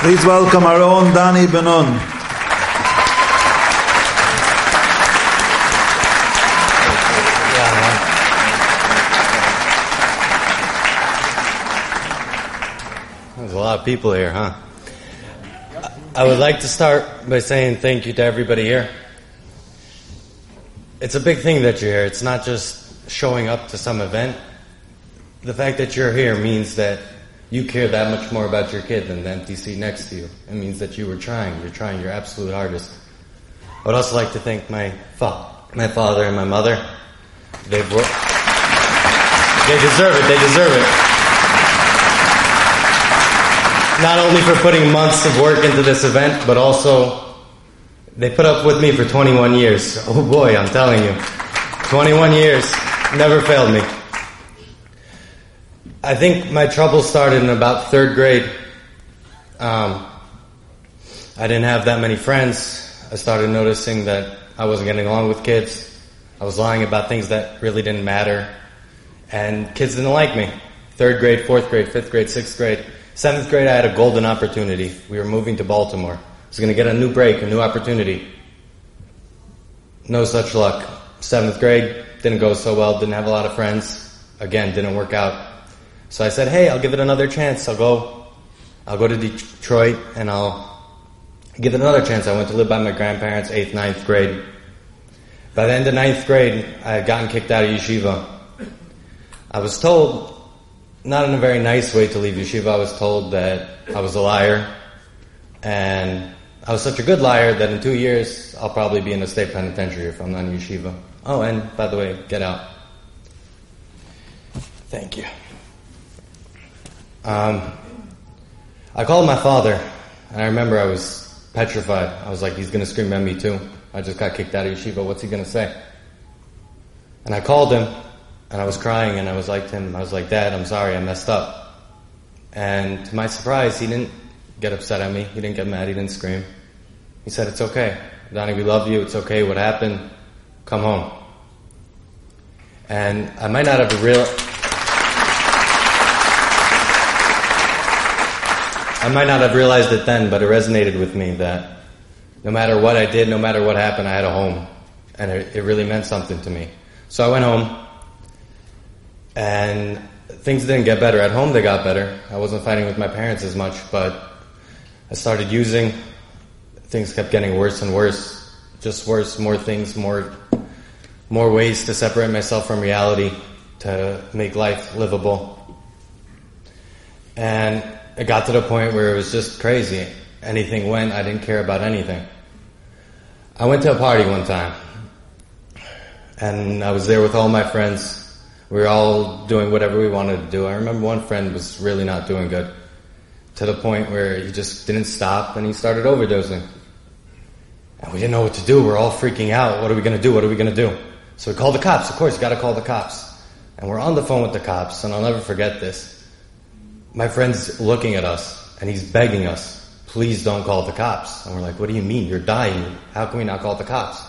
Please welcome our own Dani Benon. There's a lot of people here, huh? I would like to start by saying thank you to everybody here. It's a big thing that you're here. It's not just showing up to some event. The fact that you're here means that you care that much more about your kid than the empty seat next to you. It means that you were trying. You're trying your absolute hardest. I would also like to thank my fa- my father and my mother. They've worked. They deserve it. They deserve it not only for putting months of work into this event, but also they put up with me for 21 years. Oh boy, I'm telling you. 21 years. Never failed me. I think my trouble started in about third grade. Um, I didn't have that many friends. I started noticing that I wasn't getting along with kids. I was lying about things that really didn't matter. And kids didn't like me. Third grade, fourth grade, fifth grade, sixth grade. Seventh grade, I had a golden opportunity. We were moving to Baltimore. I was going to get a new break, a new opportunity. No such luck. Seventh grade, didn't go so well, didn't have a lot of friends. Again, didn't work out. So I said, hey, I'll give it another chance. I'll go, I'll go to Detroit and I'll give it another chance. I went to live by my grandparents, eighth, ninth grade. By the end of ninth grade, I had gotten kicked out of yeshiva. I was told not in a very nice way to leave yeshiva. I was told that I was a liar, and I was such a good liar that in two years I'll probably be in a state penitentiary if I'm not in yeshiva. Oh, and by the way, get out. Thank you. Um, I called my father, and I remember I was petrified. I was like, he's going to scream at me too. I just got kicked out of yeshiva. What's he going to say? And I called him, and I was crying and I was like to him, I was like, Dad, I'm sorry, I messed up. And to my surprise, he didn't get upset at me. He didn't get mad. He didn't scream. He said, It's okay. Donnie, we love you. It's okay. What happened? Come home. And I might not have real. I might not have realized it then, but it resonated with me that no matter what I did, no matter what happened, I had a home. And it, it really meant something to me. So I went home and things didn't get better. At home, they got better. I wasn't fighting with my parents as much, but I started using. Things kept getting worse and worse. Just worse, more things, more, more ways to separate myself from reality, to make life livable. And it got to the point where it was just crazy. Anything went, I didn't care about anything. I went to a party one time, and I was there with all my friends we were all doing whatever we wanted to do. I remember one friend was really not doing good to the point where he just didn't stop and he started overdosing. And we didn't know what to do. We're all freaking out. What are we going to do? What are we going to do? So we called the cops. Of course, you got to call the cops. And we're on the phone with the cops, and I'll never forget this. My friend's looking at us, and he's begging us, please don't call the cops. And we're like, what do you mean? You're dying. How can we not call the cops?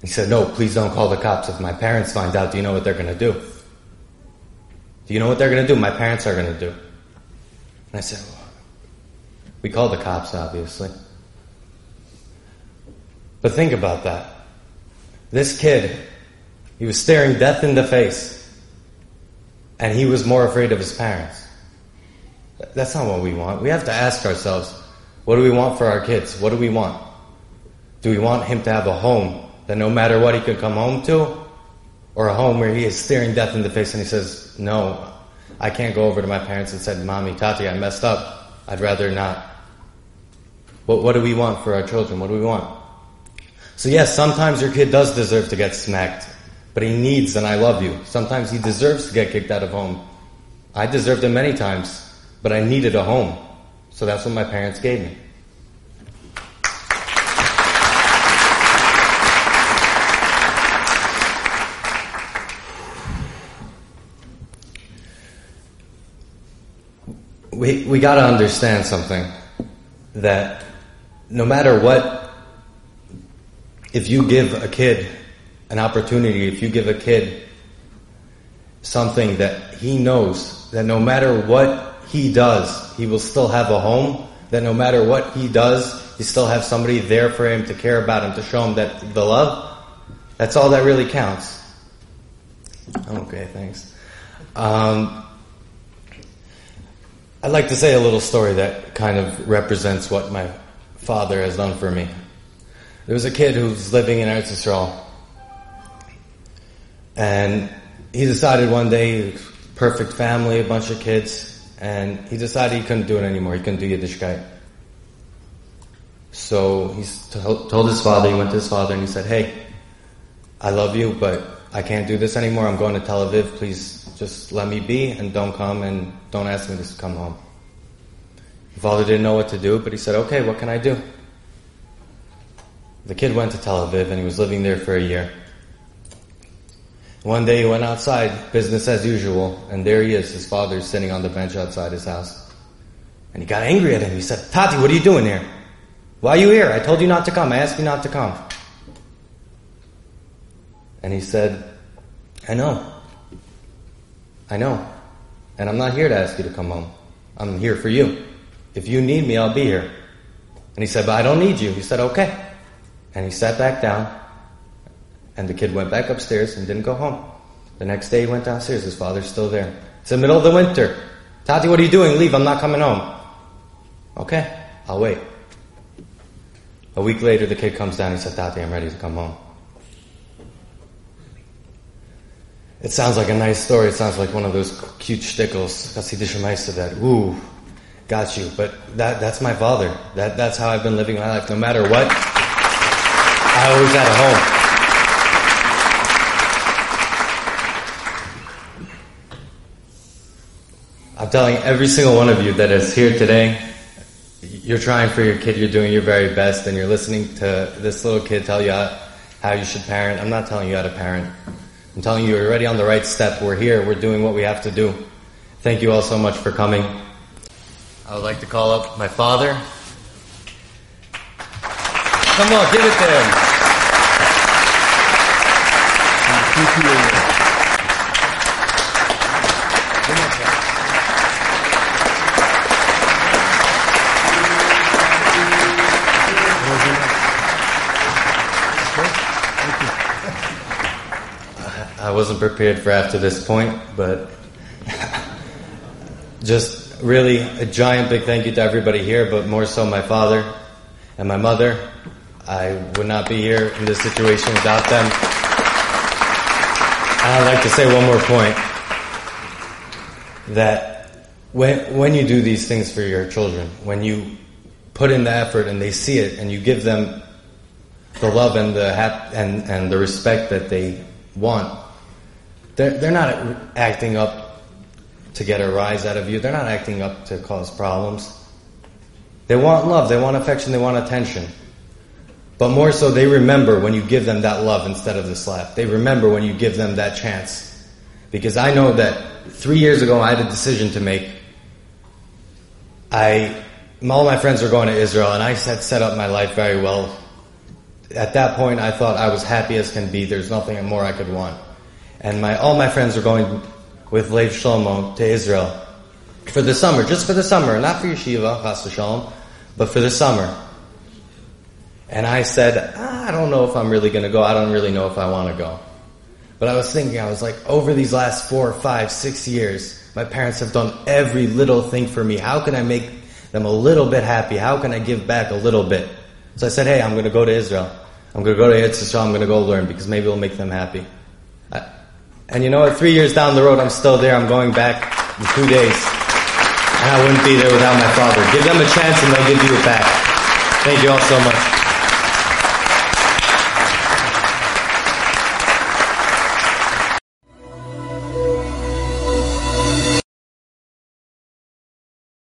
He said, No, please don't call the cops. If my parents find out, do you know what they're going to do? Do you know what they're going to do? My parents are going to do. And I said, well, We called the cops, obviously. But think about that. This kid, he was staring death in the face, and he was more afraid of his parents. That's not what we want. We have to ask ourselves, what do we want for our kids? What do we want? Do we want him to have a home that no matter what he could come home to, or a home where he is staring death in the face and he says, No, I can't go over to my parents and say, Mommy, Tati, I messed up. I'd rather not. What, what do we want for our children? What do we want? So, yes, sometimes your kid does deserve to get smacked, but he needs and I love you. Sometimes he deserves to get kicked out of home. I deserved it many times, but I needed a home. So that's what my parents gave me. we, we got to understand something that no matter what, if you give a kid an opportunity, if you give a kid something that he knows that no matter what he does, he will still have a home. That no matter what he does, you still have somebody there for him to care about him, to show him that the love. That's all that really counts. Okay, thanks. Um, I'd like to say a little story that kind of represents what my father has done for me. There was a kid who was living in Eretz Yisrael, and he decided one day, perfect family, a bunch of kids, and he decided he couldn't do it anymore. He couldn't do Yiddishkeit. So he told his father, he went to his father and he said, hey, I love you, but I can't do this anymore. I'm going to Tel Aviv. Please just let me be and don't come and don't ask me to come home. The father didn't know what to do, but he said, okay, what can I do? The kid went to Tel Aviv and he was living there for a year. One day he went outside, business as usual, and there he is, his father sitting on the bench outside his house. And he got angry at him. He said, Tati, what are you doing here? Why are you here? I told you not to come. I asked you not to come. And he said, I know. I know. And I'm not here to ask you to come home. I'm here for you. If you need me, I'll be here. And he said, but I don't need you. He said, okay. And he sat back down and the kid went back upstairs and didn't go home. The next day he went downstairs. His father's still there. It's the middle of the winter. Tati, what are you doing? Leave. I'm not coming home. Okay. I'll wait. A week later, the kid comes down. He said, Tati, I'm ready to come home. It sounds like a nice story. It sounds like one of those cute shtickles. Hasidic that, ooh, got you. But that, that's my father. That, that's how I've been living my life. No matter what, I always had a home. I'm telling every single one of you that is here today, you're trying for your kid, you're doing your very best, and you're listening to this little kid tell you how, how you should parent. I'm not telling you how to parent. I'm telling you, you're already on the right step. We're here. We're doing what we have to do. Thank you all so much for coming. I would like to call up my father. Come on, give it to him. Wasn't prepared for after this point, but just really a giant big thank you to everybody here, but more so my father and my mother. I would not be here in this situation without them. And I'd like to say one more point that when, when you do these things for your children, when you put in the effort and they see it and you give them the love and the hap- and, and the respect that they want, they're, they're not acting up to get a rise out of you. They're not acting up to cause problems. They want love. They want affection. They want attention. But more so, they remember when you give them that love instead of the slap. They remember when you give them that chance. Because I know that three years ago I had a decision to make. I, all my friends were going to Israel and I had set up my life very well. At that point I thought I was happy as can be. There's nothing more I could want and my all my friends were going with Lev Shlomo to Israel for the summer, just for the summer, not for yeshiva, chas shalom, but for the summer. And I said, ah, I don't know if I'm really going to go. I don't really know if I want to go. But I was thinking, I was like, over these last four, five, six years, my parents have done every little thing for me. How can I make them a little bit happy? How can I give back a little bit? So I said, hey, I'm going to go to Israel. I'm going to go to Israel. I'm going to go learn because maybe it'll make them happy. And you know what? Three years down the road, I'm still there. I'm going back in two days. And I wouldn't be there without my father. Give them a chance and they'll give you it back. Thank you all so much.